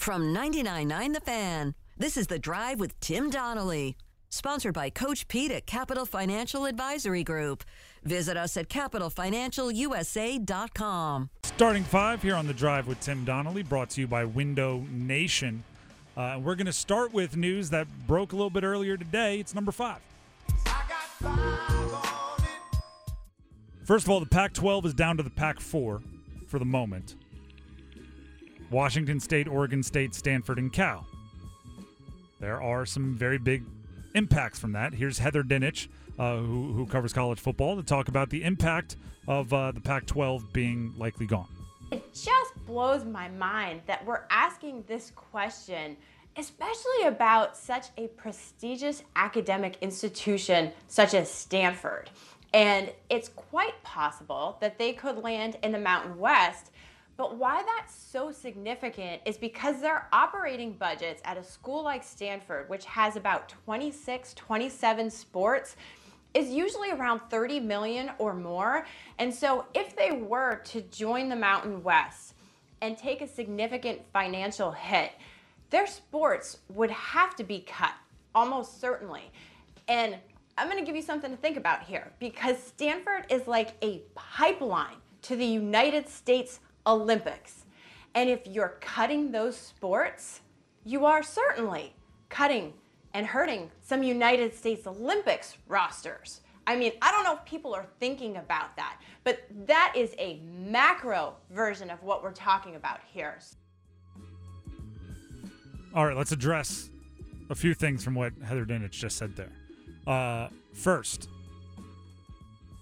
From 99.9 The Fan, this is The Drive with Tim Donnelly. Sponsored by Coach Pete at Capital Financial Advisory Group. Visit us at capitalfinancialusa.com. Starting five here on The Drive with Tim Donnelly, brought to you by Window Nation. Uh, we're going to start with news that broke a little bit earlier today. It's number five. First of all, the Pac 12 is down to the Pac 4 for the moment. Washington State, Oregon State, Stanford, and Cal. There are some very big impacts from that. Here's Heather Dinich, uh, who, who covers college football, to talk about the impact of uh, the Pac 12 being likely gone. It just blows my mind that we're asking this question, especially about such a prestigious academic institution such as Stanford. And it's quite possible that they could land in the Mountain West. But why that's so significant is because their operating budgets at a school like Stanford, which has about 26, 27 sports, is usually around 30 million or more. And so if they were to join the Mountain West and take a significant financial hit, their sports would have to be cut, almost certainly. And I'm going to give you something to think about here because Stanford is like a pipeline to the United States Olympics. And if you're cutting those sports, you are certainly cutting and hurting some United States Olympics rosters. I mean, I don't know if people are thinking about that, but that is a macro version of what we're talking about here. All right, let's address a few things from what Heather Dinich just said there. Uh, first,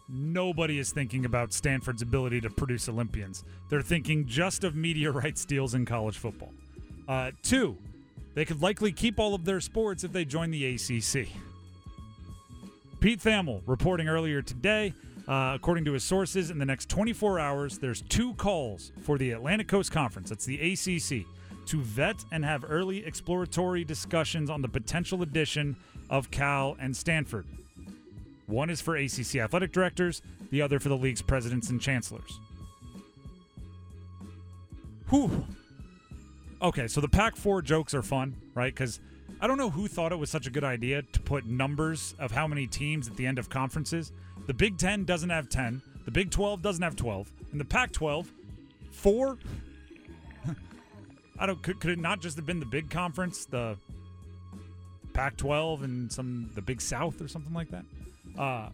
nobody is thinking about Stanford's ability to produce Olympians. They're thinking just of media rights deals in college football. Uh, two, they could likely keep all of their sports if they join the ACC. Pete Thamel reporting earlier today, uh, according to his sources, in the next 24 hours, there's two calls for the Atlantic Coast Conference, that's the ACC, to vet and have early exploratory discussions on the potential addition of Cal and Stanford. One is for ACC athletic directors, the other for the league's presidents and chancellors. Whew. Okay, so the Pac 4 jokes are fun, right? Because I don't know who thought it was such a good idea to put numbers of how many teams at the end of conferences. The Big 10 doesn't have 10, the Big 12 doesn't have 12, and the Pac 12, four? I don't, could, could it not just have been the big conference, the Pac 12 and some, the Big South or something like that? Uh,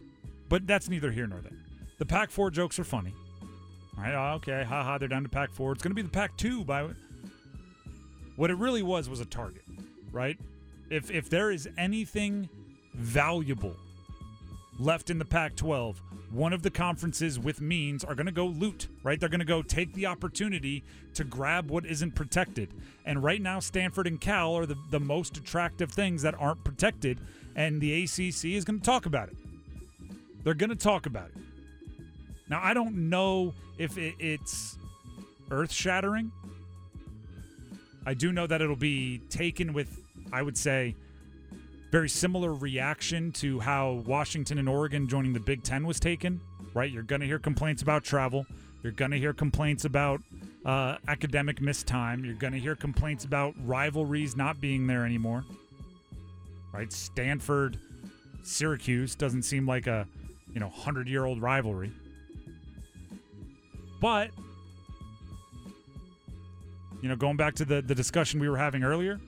but that's neither here nor there. The Pac 4 jokes are funny. Right, oh, okay, haha, they're down to Pac 4. It's going to be the Pac 2 by. What it really was was a target, right? If if there is anything valuable left in the Pac 12, one of the conferences with means are going to go loot, right? They're going to go take the opportunity to grab what isn't protected. And right now, Stanford and Cal are the, the most attractive things that aren't protected, and the ACC is going to talk about it. They're going to talk about it. Now, I don't know if it, it's earth shattering. I do know that it'll be taken with, I would say, very similar reaction to how Washington and Oregon joining the Big Ten was taken, right? You're going to hear complaints about travel. You're going to hear complaints about uh, academic missed time. You're going to hear complaints about rivalries not being there anymore, right? Stanford, Syracuse doesn't seem like a, you know, 100 year old rivalry. But, you know, going back to the, the discussion we were having earlier,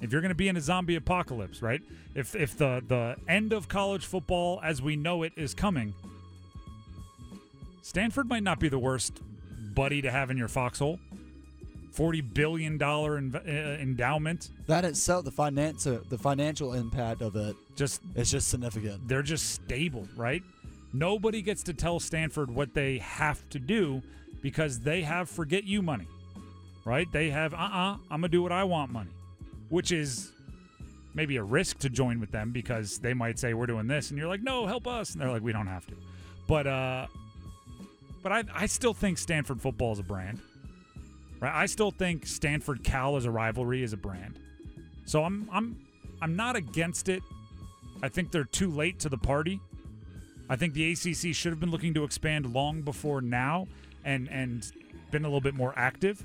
if you're going to be in a zombie apocalypse, right? If if the the end of college football as we know it is coming, Stanford might not be the worst buddy to have in your foxhole. Forty billion dollar uh, endowment. That itself, the financial the financial impact of it, Just is just significant. they're just stable, right? Nobody gets to tell Stanford what they have to do because they have forget you money, right? They have, uh uh-uh, uh, i to do what I want money, which is maybe a risk to join with them because they might say, we're doing this. And you're like, no, help us. And they're like, we don't have to. But, uh, but I, I still think Stanford football is a brand, right? I still think Stanford Cal as a rivalry is a brand. So I'm, I'm, I'm not against it. I think they're too late to the party. I think the ACC should have been looking to expand long before now and and been a little bit more active.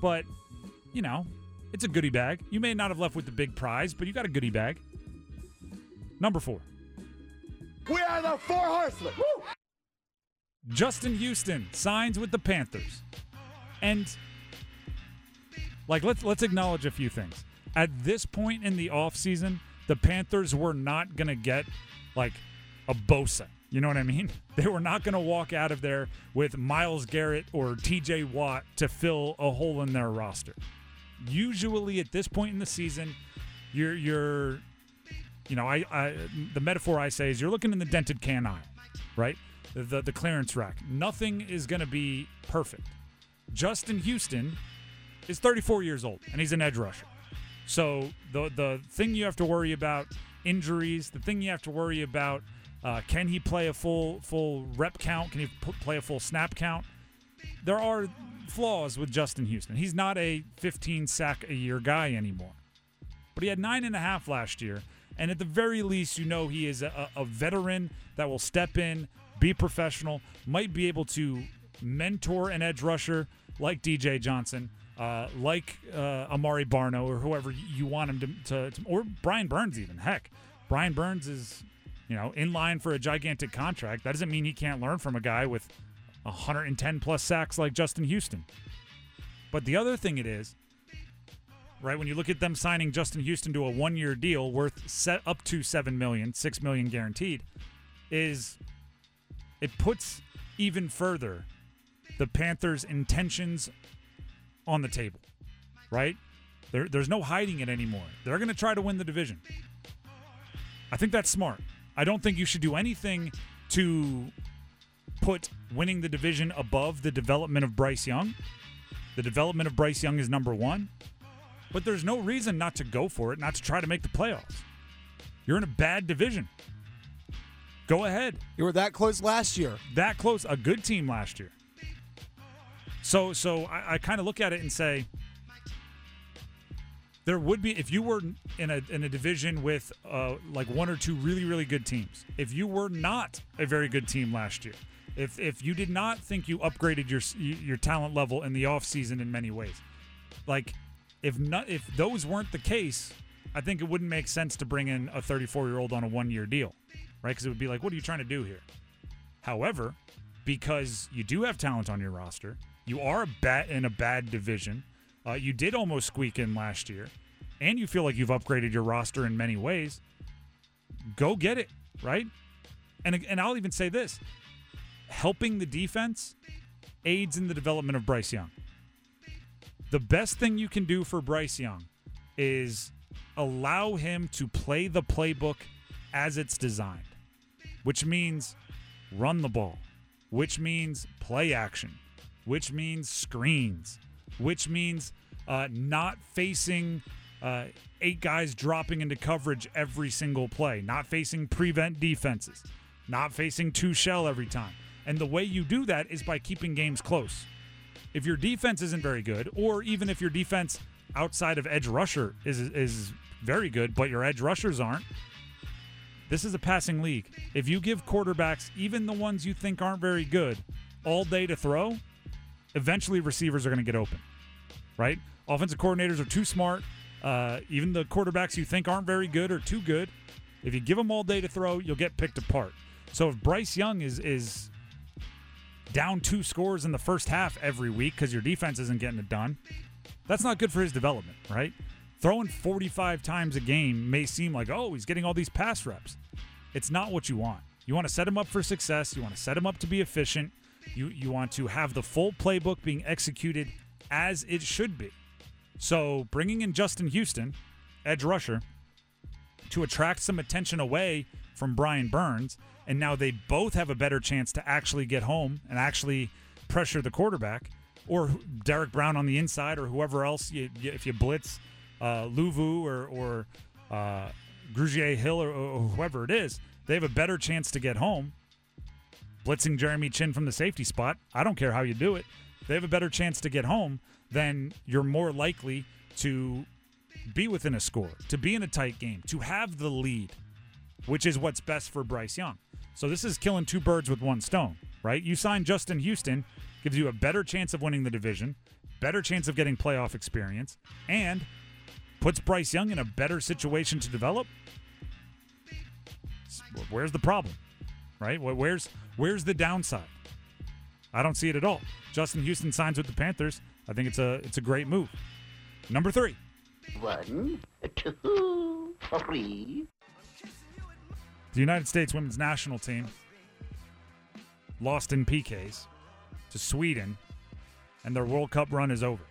but you know, it's a goodie bag. You may not have left with the big prize, but you got a goodie bag. Number four. We are the four horsemen. Woo! Justin Houston signs with the Panthers. And like let's let's acknowledge a few things. At this point in the offseason, the Panthers were not going to get like a Bosa. You know what I mean? They were not going to walk out of there with Myles Garrett or TJ Watt to fill a hole in their roster. Usually at this point in the season, you're you're you know, I, I the metaphor I say is you're looking in the dented can aisle, right? The the clearance rack. Nothing is going to be perfect. Justin Houston is 34 years old and he's an edge rusher. So the the thing you have to worry about injuries, the thing you have to worry about uh, can he play a full full rep count? Can he p- play a full snap count? There are flaws with Justin Houston. He's not a 15 sack a year guy anymore, but he had nine and a half last year. And at the very least, you know he is a, a veteran that will step in, be professional, might be able to mentor an edge rusher like DJ Johnson, uh, like uh, Amaré Barno, or whoever you want him to, to, to, or Brian Burns even. Heck, Brian Burns is, you know, in line for a gigantic contract. That doesn't mean he can't learn from a guy with 110 plus sacks like Justin Houston. But the other thing it is, right, when you look at them signing Justin Houston to a one-year deal worth set up to 7 million, 6 million guaranteed, is it puts even further the Panthers' intentions on the table, right? There, there's no hiding it anymore. They're going to try to win the division. I think that's smart. I don't think you should do anything to put winning the division above the development of Bryce Young. The development of Bryce Young is number one, but there's no reason not to go for it, not to try to make the playoffs. You're in a bad division. Go ahead. You were that close last year. That close, a good team last year. So, so I, I kind of look at it and say, there would be if you were in a in a division with uh, like one or two really really good teams. If you were not a very good team last year, if if you did not think you upgraded your your talent level in the offseason in many ways, like if not if those weren't the case, I think it wouldn't make sense to bring in a 34 year old on a one year deal, right? Because it would be like, what are you trying to do here? However, because you do have talent on your roster, you are a bat in a bad division. Uh, you did almost squeak in last year, and you feel like you've upgraded your roster in many ways. Go get it, right? And and I'll even say this: helping the defense aids in the development of Bryce Young. The best thing you can do for Bryce Young is allow him to play the playbook as it's designed, which means run the ball, which means play action, which means screens, which means uh, not facing uh, eight guys dropping into coverage every single play, not facing prevent defenses, not facing two shell every time. And the way you do that is by keeping games close. If your defense isn't very good, or even if your defense outside of edge rusher is is very good, but your edge rushers aren't, this is a passing league. If you give quarterbacks, even the ones you think aren't very good, all day to throw, eventually receivers are going to get open, right? Offensive coordinators are too smart. Uh, even the quarterbacks you think aren't very good are too good. If you give them all day to throw, you'll get picked apart. So if Bryce Young is is down two scores in the first half every week because your defense isn't getting it done, that's not good for his development, right? Throwing 45 times a game may seem like, oh, he's getting all these pass reps. It's not what you want. You want to set him up for success. You want to set him up to be efficient. You you want to have the full playbook being executed as it should be. So bringing in Justin Houston, edge rusher, to attract some attention away from Brian Burns, and now they both have a better chance to actually get home and actually pressure the quarterback, or Derrick Brown on the inside, or whoever else. You, you, if you blitz uh, Luvu or or uh, Grugier Hill or, or whoever it is, they have a better chance to get home. Blitzing Jeremy Chinn from the safety spot, I don't care how you do it. They have a better chance to get home then you're more likely to be within a score, to be in a tight game, to have the lead, which is what's best for Bryce Young. So this is killing two birds with one stone, right? You sign Justin Houston, gives you a better chance of winning the division, better chance of getting playoff experience and puts Bryce Young in a better situation to develop, where's the problem? Right? Where's where's the downside? I don't see it at all. Justin Houston signs with the Panthers. I think it's a it's a great move. Number three, One, two, three. the United States women's national team lost in PKs to Sweden, and their World Cup run is over.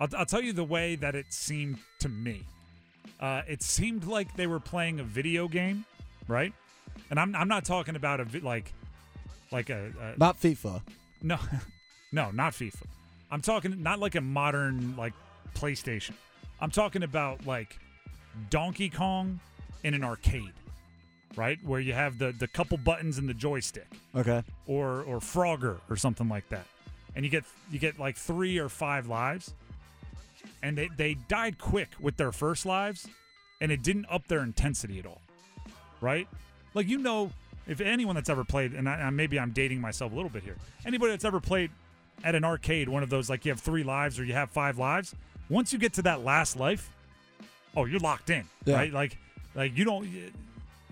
I'll, I'll tell you the way that it seemed to me. Uh, it seemed like they were playing a video game, right? And I'm, I'm not talking about a vi- like like a, a Not FIFA. no, no, not FIFA. I'm talking not like a modern like PlayStation. I'm talking about like Donkey Kong in an arcade, right? Where you have the the couple buttons and the joystick, Okay. or or Frogger or something like that, and you get you get like three or five lives, and they they died quick with their first lives, and it didn't up their intensity at all, right? Like you know, if anyone that's ever played, and I, maybe I'm dating myself a little bit here, anybody that's ever played at an arcade, one of those like you have three lives or you have five lives, once you get to that last life, oh, you're locked in, Yeah. right? Like, like you don't.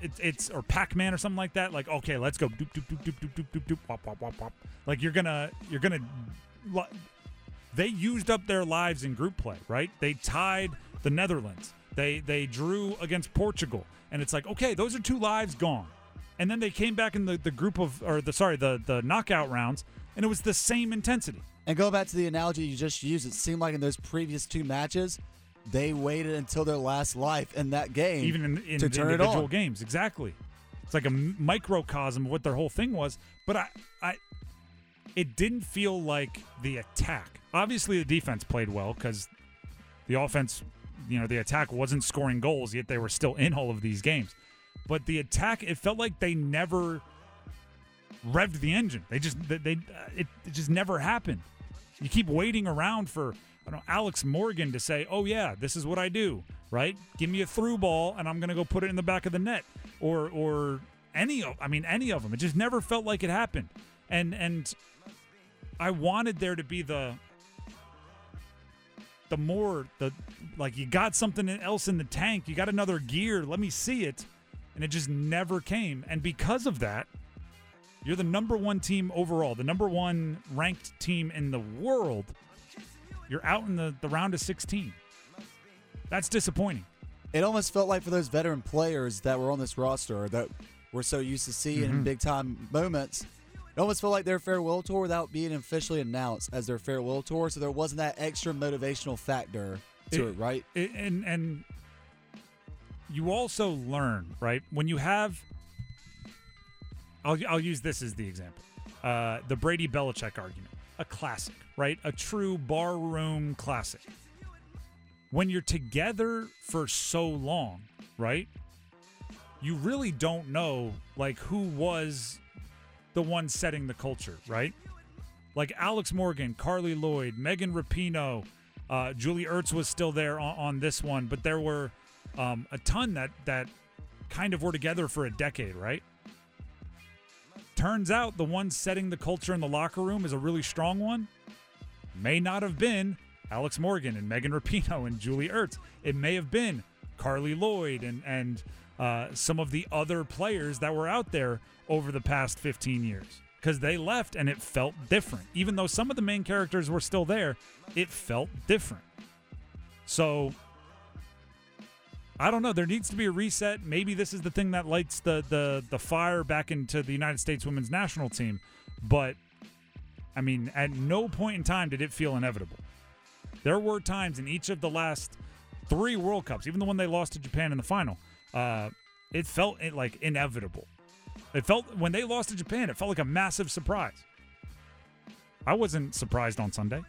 It's it's or Pac-Man or something like that. Like, okay, let's go. Doop, doop, doop, doop, doop, doop, doop, doop, wop, wop, wop, wop. Like you're gonna you're gonna. They used up their lives in group play, right? They tied the Netherlands. They they drew against Portugal, and it's like, okay, those are two lives gone. And then they came back in the, the group of or the sorry the the knockout rounds, and it was the same intensity. And go back to the analogy you just used, it seemed like in those previous two matches, they waited until their last life in that game, even in, in to the turn it individual on. games. Exactly. It's like a microcosm of what their whole thing was. But I, I, it didn't feel like the attack. Obviously, the defense played well because the offense, you know, the attack wasn't scoring goals yet they were still in all of these games. But the attack, it felt like they never revved the engine. They just they, they uh, it, it just never happened. You keep waiting around for I don't know Alex Morgan to say, "Oh yeah, this is what I do." Right? Give me a through ball and I'm going to go put it in the back of the net or or any of I mean any of them. It just never felt like it happened. And and I wanted there to be the the more the like you got something else in the tank, you got another gear, let me see it. And it just never came. And because of that, you're the number one team overall, the number one ranked team in the world. You're out in the, the round of 16. That's disappointing. It almost felt like for those veteran players that were on this roster that we're so used to seeing in big time moments, it almost felt like their farewell tour without being officially announced as their farewell tour. So there wasn't that extra motivational factor to it, It- right? it, and and you also learn right when you have I'll, I'll use this as the example uh, the brady belichick argument a classic right a true barroom classic when you're together for so long right you really don't know like who was the one setting the culture right like Alex Morgan, Carli Lloyd, Megan Rapinoe, uh, Julie Ertz was still there on, on this one, but there were um, a ton that that kind of were together for a decade, right? Turns out the one setting the culture in the locker room is a really strong one. May not have been Alex Morgan and Megan Rapinoe and Julie Ertz. It may have been Carli Lloyd and and uh, some of the other players that were out there over the past 15 years because they left and it felt different. Even though some of the main characters were still there, it felt different. So I don't know. There needs to be a reset. Maybe this is the thing that lights the the the fire back into the United States women's national team. But I mean, at no point in time did it feel inevitable. There were times in each of the last three World Cups, even the one they lost to Japan in the final, uh, it felt like inevitable. It felt when they lost to Japan, it felt like a massive surprise. I wasn't surprised on Sunday.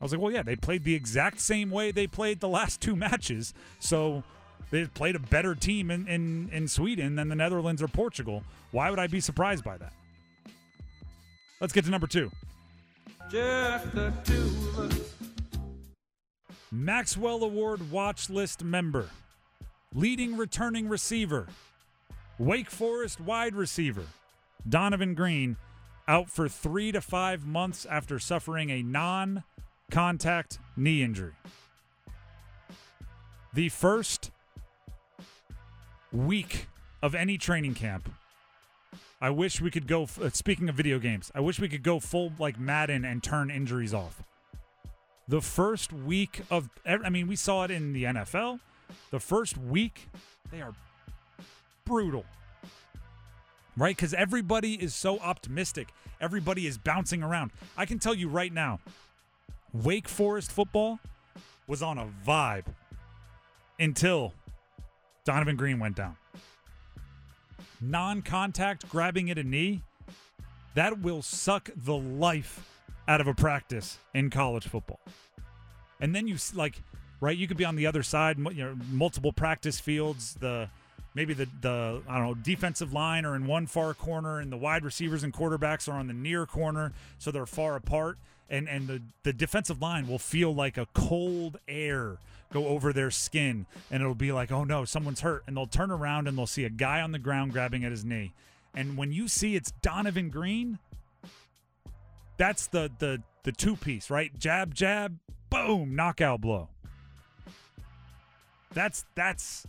I was like, well, yeah, they played the exact same way they played the last two matches. So they played a better team in, in, in Sweden than the Netherlands or Portugal. Why would I be surprised by that? Let's get to number two. The. Maxwell Award watch list member, leading returning receiver, Wake Forest wide receiver, Donavon Greene, out for three to five months after suffering a non contact knee injury. The first week of any training camp. I wish we could go. Uh, speaking of video games, I wish we could go full like Madden and turn injuries off. The first week of, I mean, we saw it in the NFL. The first week, they are brutal, right? Because everybody is so optimistic. Everybody is bouncing around. I can tell you right now, Wake Forest football was on a vibe until Donavon Greene went down. Non contact grabbing at a knee, that will suck the life out of a practice in college football. And then you like, right? You could be on the other side, you know, multiple practice fields. The maybe the the I don't know defensive line are in one far corner, and the wide receivers and quarterbacks are on the near corner, so they're far apart. And and the the defensive line will feel like a cold air go over their skin, and it'll be like, oh no, someone's hurt, and they'll turn around and they'll see a guy on the ground grabbing at his knee. And when you see it's Donavon Greene, that's the the the two piece, right? Jab, jab, boom, knockout blow. That's that's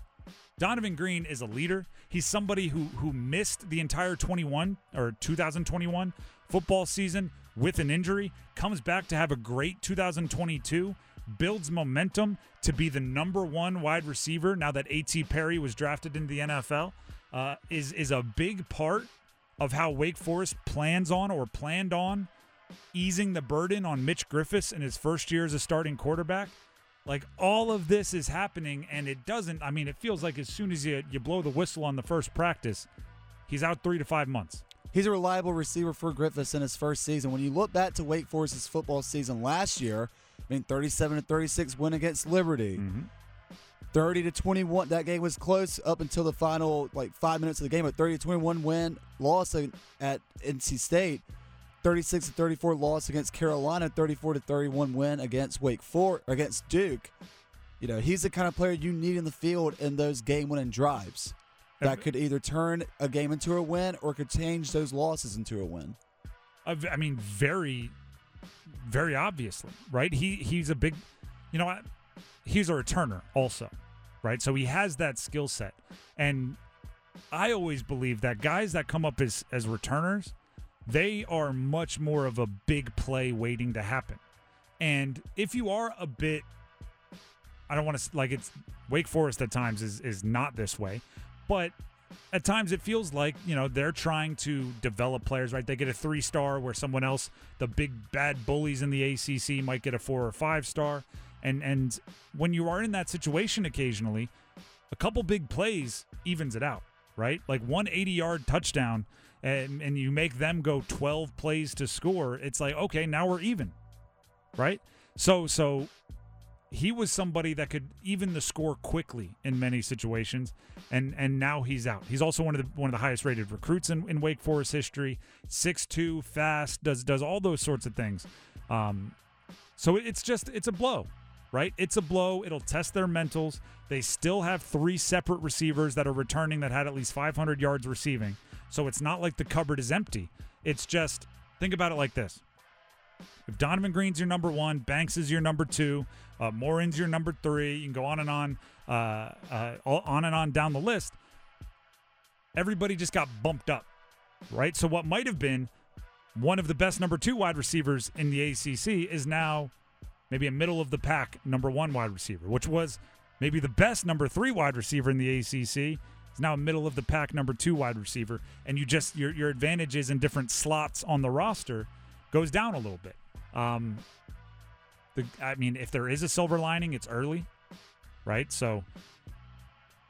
Donavon Greene is a leader. He's somebody who who missed the entire 21 or 2021 football season with an injury, comes back to have a great 2022, builds momentum to be the number one wide receiver now that A.T. Perry was drafted into the NFL. Uh, is is a big part of how Wake Forest plans on or planned on easing the burden on Mitch Griffis in his first year as a starting quarterback. Like all of this is happening, and it doesn't. I mean, it feels like as soon as you you blow the whistle on the first practice, he's out three to five months. He's a reliable receiver for Griffis in his first season. When you look back to Wake Forest's football season last year, I mean, 37 to 36 win against Liberty. Mm-hmm. 30 to 21. That game was close up until the final like five minutes of the game. But 30 to 21 win loss at NC State. 36 to 34 loss against Carolina. 34 to 31 win against Wake Forest against Duke. You know, he's the kind of player you need in the field in those game-winning drives that could either turn a game into a win or could change those losses into a win. I mean, very, very obviously, right? He he's a big, you know, he's a returner also, right? So he has that skill set, and I always believe that guys that come up as as returners, they are much more of a big play waiting to happen. And if you are a bit, I don't want to like it's Wake Forest at times is is not this way, but at times it feels like you know they're trying to develop players right? They get a three star where someone else the big bad bullies in the acc might get a four or five star. And and when you are in that situation occasionally a couple big plays evens it out right? Like one 80 yard touchdown and and you make them go 12 plays to score it's like okay now we're even right? So so he was somebody that could even the score quickly in many situations and and now he's out. He's also one of the one of the highest rated recruits in, in wake forest history. 6-2 fast does does all those sorts of things. Um so it's just it's a blow right? It's a blow. It'll test their mentals. They still have three separate receivers that are returning that had at least 500 yards receiving. So it's not like the cupboard is empty. It's just think about it like this. If Donavon Greene's your number one, Banks is your number two, uh, Morin's your number three, you can go on and on, uh, uh, on and on down the list. Everybody just got bumped up, right? So what might have been one of the best number two wide receivers in the ACC is now maybe a middle of the pack number one wide receiver, which was maybe the best number three wide receiver in the ACC. Is now a middle of the pack number two wide receiver, and you just your your advantages in different slots on the roster goes down a little bit. Um, the, I mean, if there is a silver lining, it's early, right? So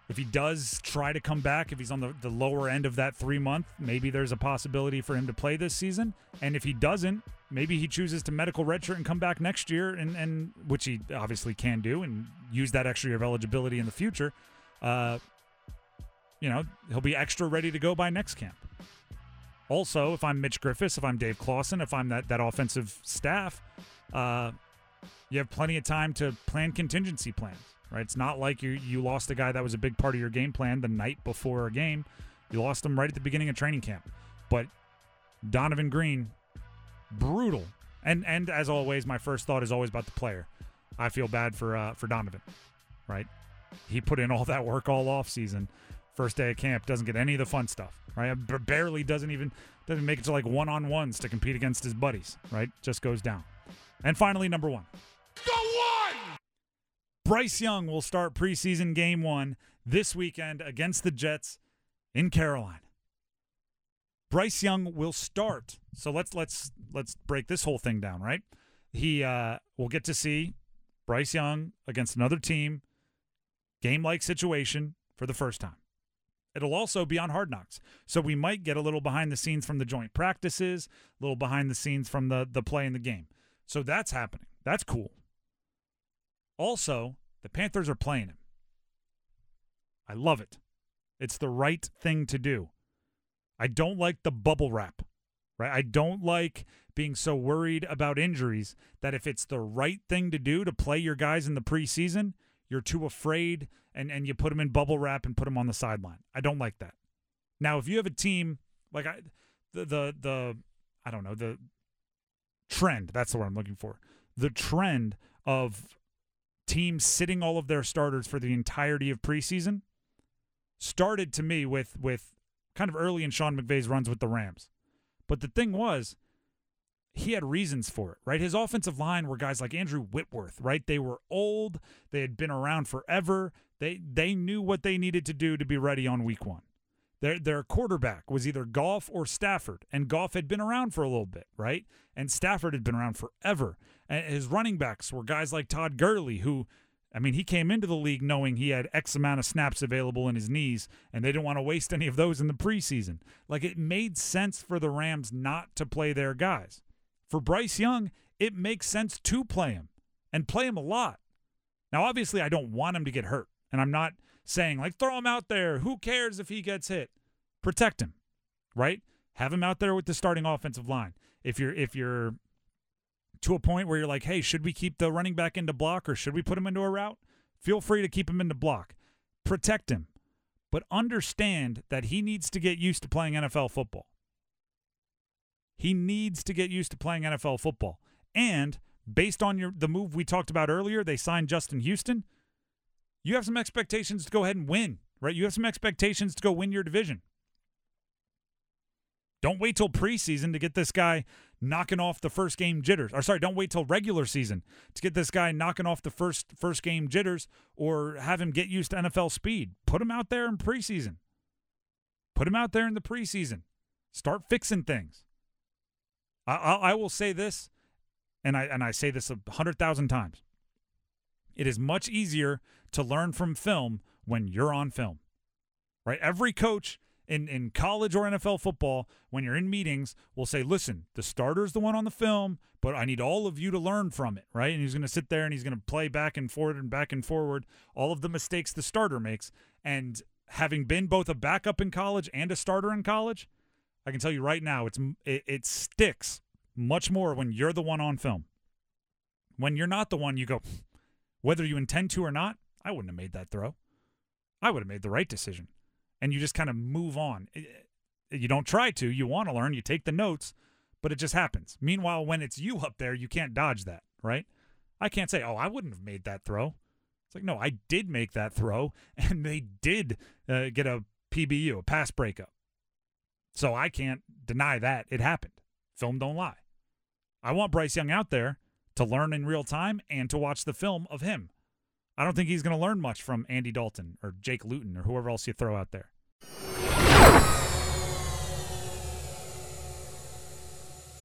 if he does try to come back, if he's on the, the lower end of that three month, maybe there's a possibility for him to play this season. And if he doesn't, maybe he chooses to medical redshirt and come back next year, and, and which he obviously can do, and use that extra year of eligibility in the future. Uh, you know, he'll be extra ready to go by next camp. Also, if I'm Mitch Griffis, if I'm Dave Clawson, if I'm that, that offensive staff, uh, you have plenty of time to plan contingency plans, right? It's not like you you lost a guy that was a big part of your game plan the night before a game. You lost him right at the beginning of training camp. But Donavon Greene, brutal. And and as always, my first thought is always about the player. I feel bad for uh, for Donavon, right? He put in all that work all off season. First day of camp doesn't get any of the fun stuff, right? B- barely doesn't even doesn't make it to like one on ones to compete against his buddies, right? Just goes down. And finally, number one. Bryce Young will start preseason game one this weekend against the Jets in Carolina. Bryce Young will start. So let's let's let's break this whole thing down, right? He uh will get to see Bryce Young against another team, game like situation for the first time. It'll also be on Hard Knocks. So we might get a little behind the scenes from the joint practices, a little behind the scenes from the the play in the game. So that's happening. That's cool. Also, the Panthers are playing him. I love it. It's the right thing to do. I don't like the bubble wrap, right? I don't like being so worried about injuries that if it's the right thing to do to play your guys in the preseason, you're too afraid and, and you put them in bubble wrap and put them on the sideline. I don't like that. Now, if you have a team like I, the, the, the, I don't know, the trend, that's the word I'm looking for. The trend of teams sitting all of their starters for the entirety of preseason started to me with with kind of early in Sean McVay's runs with the Rams. But the thing was, he had reasons for it, right? His offensive line were guys like Andrew Whitworth, right? They were old, they had been around forever. They they knew what they needed to do to be ready on week 1. Their their quarterback was either Goff or Stafford, and Goff had been around for a little bit, right? And Stafford had been around forever. And his running backs were guys like Todd Gurley, who I mean, he came into the league knowing he had X amount of snaps available in his knees, and they didn't want to waste any of those in the preseason. Like, it made sense for the Rams not to play their guys. For Bryce Young, it makes sense to play him and play him a lot. Now, obviously, I don't want him to get hurt, and I'm not saying, like, throw him out there. Who cares if he gets hit? Protect him, right? Have him out there with the starting offensive line. If you're if you're to a point where you're like, hey, should we keep the running back into block or should we put him into a route? Feel free to keep him into block. Protect him. But understand that he needs to get used to playing NFL football. He needs to get used to playing NFL football. And based on your the move we talked about earlier, they signed Justin Houston. You have some expectations to go ahead and win, right? You have some expectations to go win your division. Don't wait till preseason to get this guy knocking off the first game jitters. Or sorry, don't wait till regular season to get this guy knocking off the first first game jitters or have him get used to NFL speed. Put him out there in preseason. Put him out there in the preseason. Start fixing things. I, I, I will say this, and I and I say this a hundred thousand times. It is much easier to learn from film when you're on film. Right? Every coach in, in college or NFL football, when you're in meetings, will say, listen, the starter's the one on the film, but I need all of you to learn from it, right? And he's going to sit there and he's going to play back and forward and back and forward all of the mistakes the starter makes. And having been both a backup in college and a starter in college, I can tell you right now, it's it, it sticks much more when you're the one on film. When you're not the one, you go, whether you intend to or not, I wouldn't have made that throw. I would have made the right decision and you just kind of move on. You don't try to, you want to learn, you take the notes, but it just happens. Meanwhile, when it's you up there, you can't dodge that, right? I can't say, oh, I wouldn't have made that throw. It's like, no, I did make that throw, and they did uh, get a PBU, a pass breakup. So I can't deny that it happened. Film don't lie. I want Bryce Young out there to learn in real time and to watch the film of him. I don't think he's going to learn much from Andy Dalton or Jake Luton or whoever else you throw out there you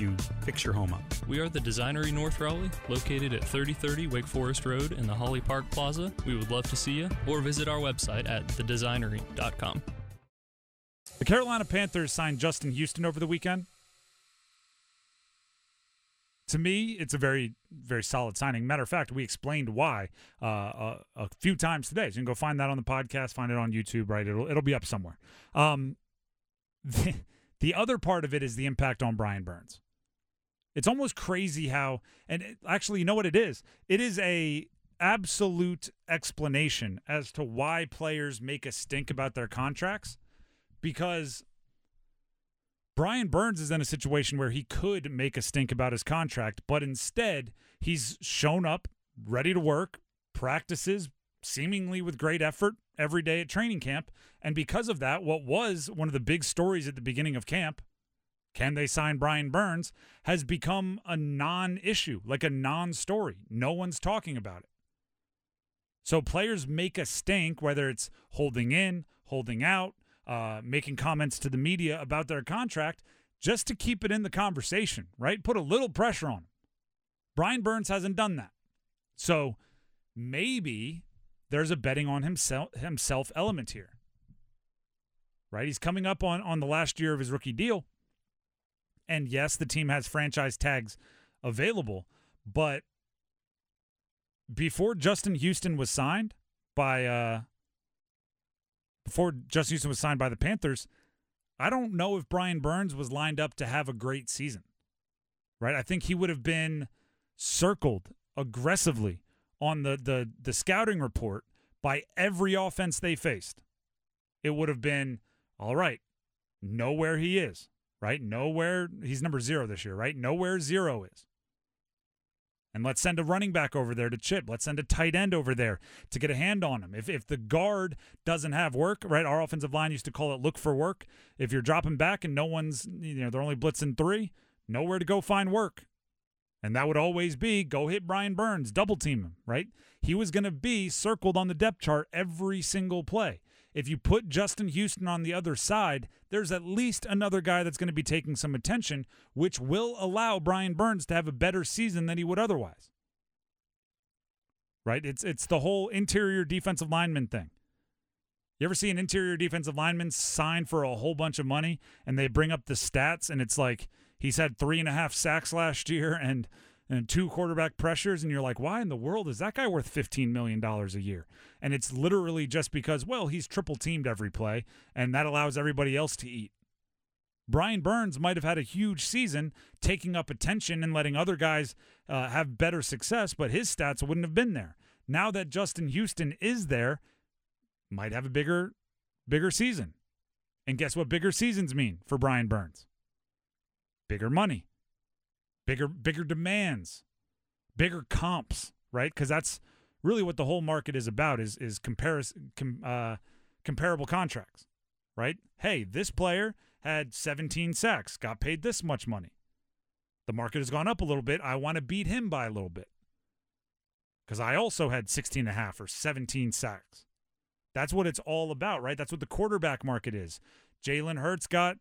you fix your home up. We are the Designery North Raleigh, located at 3030 Wake Forest Road in the Holly Park Plaza. We would love to see you, or visit our website at thedesignery.com. The Carolina Panthers signed Justin Houston over the weekend. to me, it's a very, very solid signing. Matter of fact, we explained why uh, a, a few times today. So you can go find that on the podcast, find it on YouTube, right? It'll it'll be up somewhere. Um, the, the other part of it is the impact on Brian Burns. It's almost crazy how, and it, actually, you know what it is? It is a absolute explanation as to why players make a stink about their contracts, because Brian Burns is in a situation where he could make a stink about his contract, but instead he's shown up ready to work, practices seemingly with great effort every day at training camp. And because of that, what was one of the big stories at the beginning of camp, can they sign Brian Burns, has become a non issue, like a non story. No one's talking about it. So players make a stink, whether it's holding in, holding out, uh, making comments to the media about their contract just to keep it in the conversation, right? Put a little pressure on him. Brian Burns hasn't done that. So maybe there's a betting on himself himself element here. Right? He's coming up on on the last year of his rookie deal. And yes, the team has franchise tags available, but before Justin Houston was signed by uh before Justin Houston was signed by the Panthers, I don't know if Brian Burns was lined up to have a great season. Right? I think he would have been circled aggressively on the the the scouting report by every offense they faced. It would have been all right. Know where he is, right? Know where he's number 0 this year, right? Know where 0 is. And let's send a running back over there to chip. Let's send a tight end over there to get a hand on him. If if the guard doesn't have work, right? Our offensive line used to call it look for work. If you're dropping back and no one's, you know, they're only blitzing three, nowhere to go find work. And that would always be go hit Brian Burns, double team him, right? He was going to be circled on the depth chart every single play. If you put Justin Houston on the other side, there's at least another guy that's going to be taking some attention, which will allow Brian Burns to have a better season than he would otherwise. Right? It's it's the whole interior defensive lineman thing. You ever see an interior defensive lineman sign for a whole bunch of money and they bring up the stats and it's like he's had three and a half sacks last year and and two quarterback pressures, and you're like, why in the world is that guy worth $15 million a year? And it's literally just because, well, he's triple teamed every play, and that allows everybody else to eat. Brian Burns might have had a huge season taking up attention and letting other guys uh, have better success, but his stats wouldn't have been there. Now that Justin Houston is there, might have a bigger, bigger season. And guess what bigger seasons mean for Brian Burns? Bigger money bigger bigger demands, bigger comps, right? Because that's really what the whole market is about is is comparison com, uh, comparable contracts, right? Hey, this player had 17 sacks, got paid this much money. The market has gone up a little bit. I want to beat him by a little bit because I also had 16 and a half or 17 sacks. That's what it's all about, right? That's what the quarterback market is. Jalen Hurts got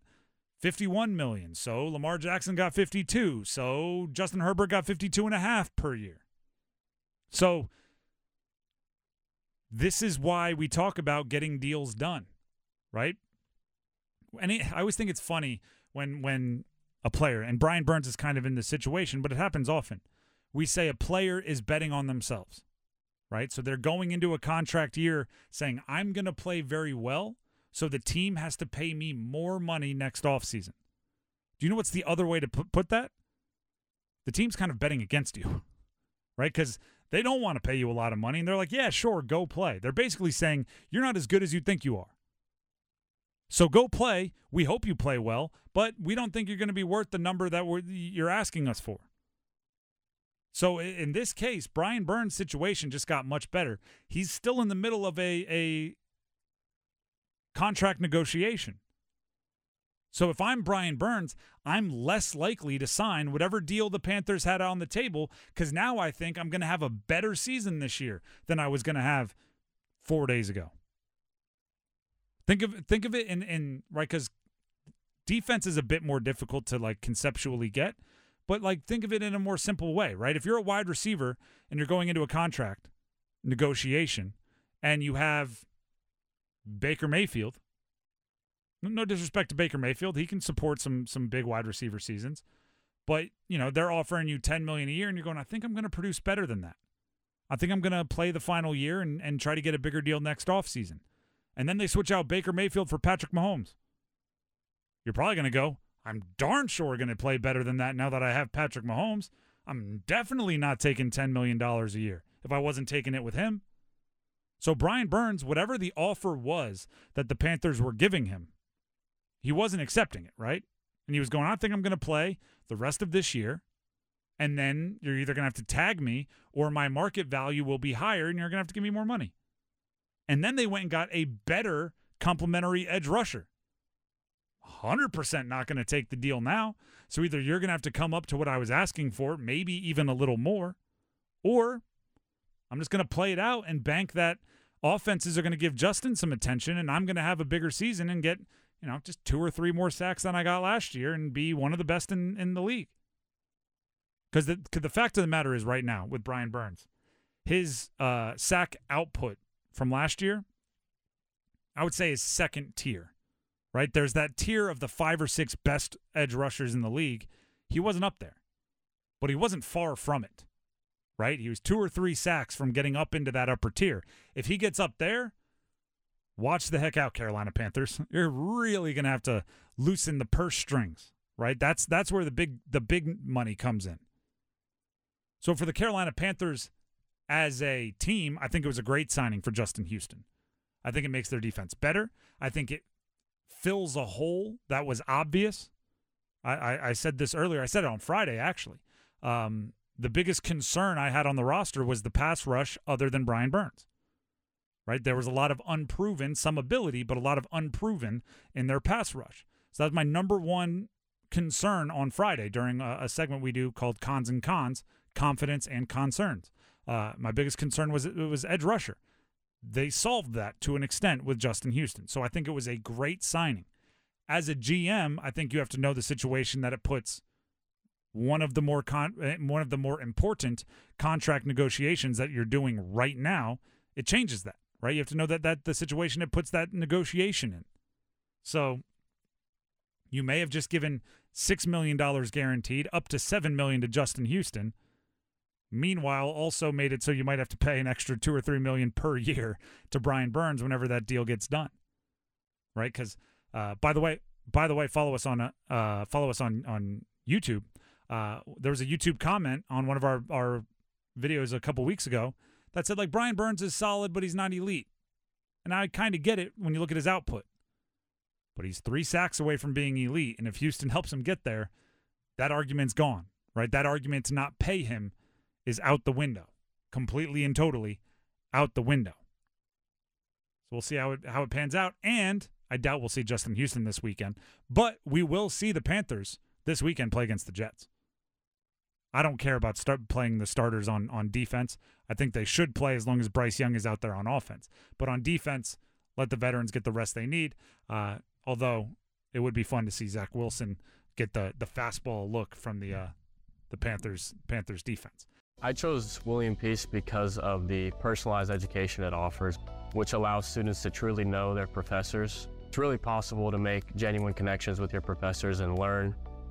51 million. So Lamar Jackson got 52. So Justin Herbert got 52 and a half per year. So this is why we talk about getting deals done, right? And it, I always think it's funny when when a player and Brian Burns is kind of in this situation, but it happens often. We say a player is betting on themselves, right? So they're going into a contract year saying, "I'm going to play very well." So the team has to pay me more money next offseason. Do you know what's the other way to put, that? The team's kind of betting against you, right? Because they don't want to pay you a lot of money. And they're like, yeah, sure, go play. They're basically saying, you're not as good as you think you are. So go play. We hope you play well, but we don't think you're going to be worth the number that you're asking us for. So in this case, Brian Burns' situation just got much better. He's still in the middle of a, a contract negotiation. So if I'm Brian Burns, I'm less likely to sign whatever deal the Panthers had on the table because now I think I'm going to have a better season this year than I was going to have four days ago. Think of think of it in in right because defense is a bit more difficult to like conceptually get, but like think of it in a more simple way, right? If you're a wide receiver and you're going into a contract negotiation and you have Baker Mayfield. No disrespect to Baker Mayfield, he can support some some big wide receiver seasons. But, you know, they're offering you 10 million a year and you're going, I think I'm going to produce better than that. I think I'm going to play the final year and, and try to get a bigger deal next offseason. And then they switch out Baker Mayfield for Patrick Mahomes. You're probably going to go, I'm darn sure going to play better than that now that I have Patrick Mahomes. I'm definitely not taking $10 million a year if I wasn't taking it with him. So, Brian Burns, whatever the offer was that the Panthers were giving him, he wasn't accepting it, right? And he was going, I think I'm going to play the rest of this year. And then you're either going to have to tag me or my market value will be higher and you're going to have to give me more money. And then they went and got a better complementary edge rusher. 100% not going to take the deal now. So either you're going to have to come up to what I was asking for, maybe even a little more, or I'm just going to play it out and bank that offenses are going to give Justin some attention and I'm going to have a bigger season and get, you know, just two or three more sacks than I got last year and be one of the best in, in the league. Because the, the fact of the matter is, right now with Brian Burns, his uh, sack output from last year, I would say is second tier, right? There's that tier of the five or six best edge rushers in the league. He wasn't up there, but he wasn't far from it, right? He was two or three sacks from getting up into that upper tier. If he gets up there, watch the heck out, Carolina Panthers. You're really to have to loosen the purse strings, right? That's that's where the big the big money comes in. So for the Carolina Panthers as a team, I think it was a great signing for Justin Houston. I think it makes their defense better. I think it fills a hole that was obvious. I, I, I said this earlier. I said it on Friday, actually. Um, the biggest concern I had on the roster was the pass rush other than Brian Burns. Right? There was a lot of unproven, some ability, but a lot of unproven in their pass rush. So that was my number one concern on Friday during a, a segment we do called Cons and Cons, Confidence and Concerns. Uh, my biggest concern was it was edge rusher. They solved that to an extent with Justin Houston. So I think it was a great signing. As a GM, I think you have to know the situation that it puts one of the more con- eh, one of the more important contract negotiations that you're doing right now. It changes that, right? You have to know that that the situation it puts that negotiation in. So you may have just given six million dollars guaranteed, up to seven million to Justin Houston Meanwhile, also made it so you might have to pay an extra two or three million per year to Brian Burns whenever that deal gets done, right? Because uh, by the way, by the way, follow us on uh, follow us on on YouTube. Uh, there was a YouTube comment on one of our our videos a couple weeks ago that said like Brian Burns is solid, but he's not elite, and I kind of get it when you look at his output. But he's three sacks away from being elite, and if Houston helps him get there, that argument's gone, right? That argument to not pay him is out the window, completely and totally out the window. So we'll see how it how it pans out, and I doubt we'll see Justin Houston this weekend, but we will see the Panthers this weekend play against the Jets. I don't care about start playing the starters on on defense. I think they should play as long as Bryce Young is out there on offense. But on defense, let the veterans get the rest they need. Uh, although it would be fun to see Zach Wilson get the the fastball look from the uh, the Panthers Panthers defense. I chose William Peace because of the personalized education it offers, which allows students to truly know their professors. It's really possible to make genuine connections with your professors and learn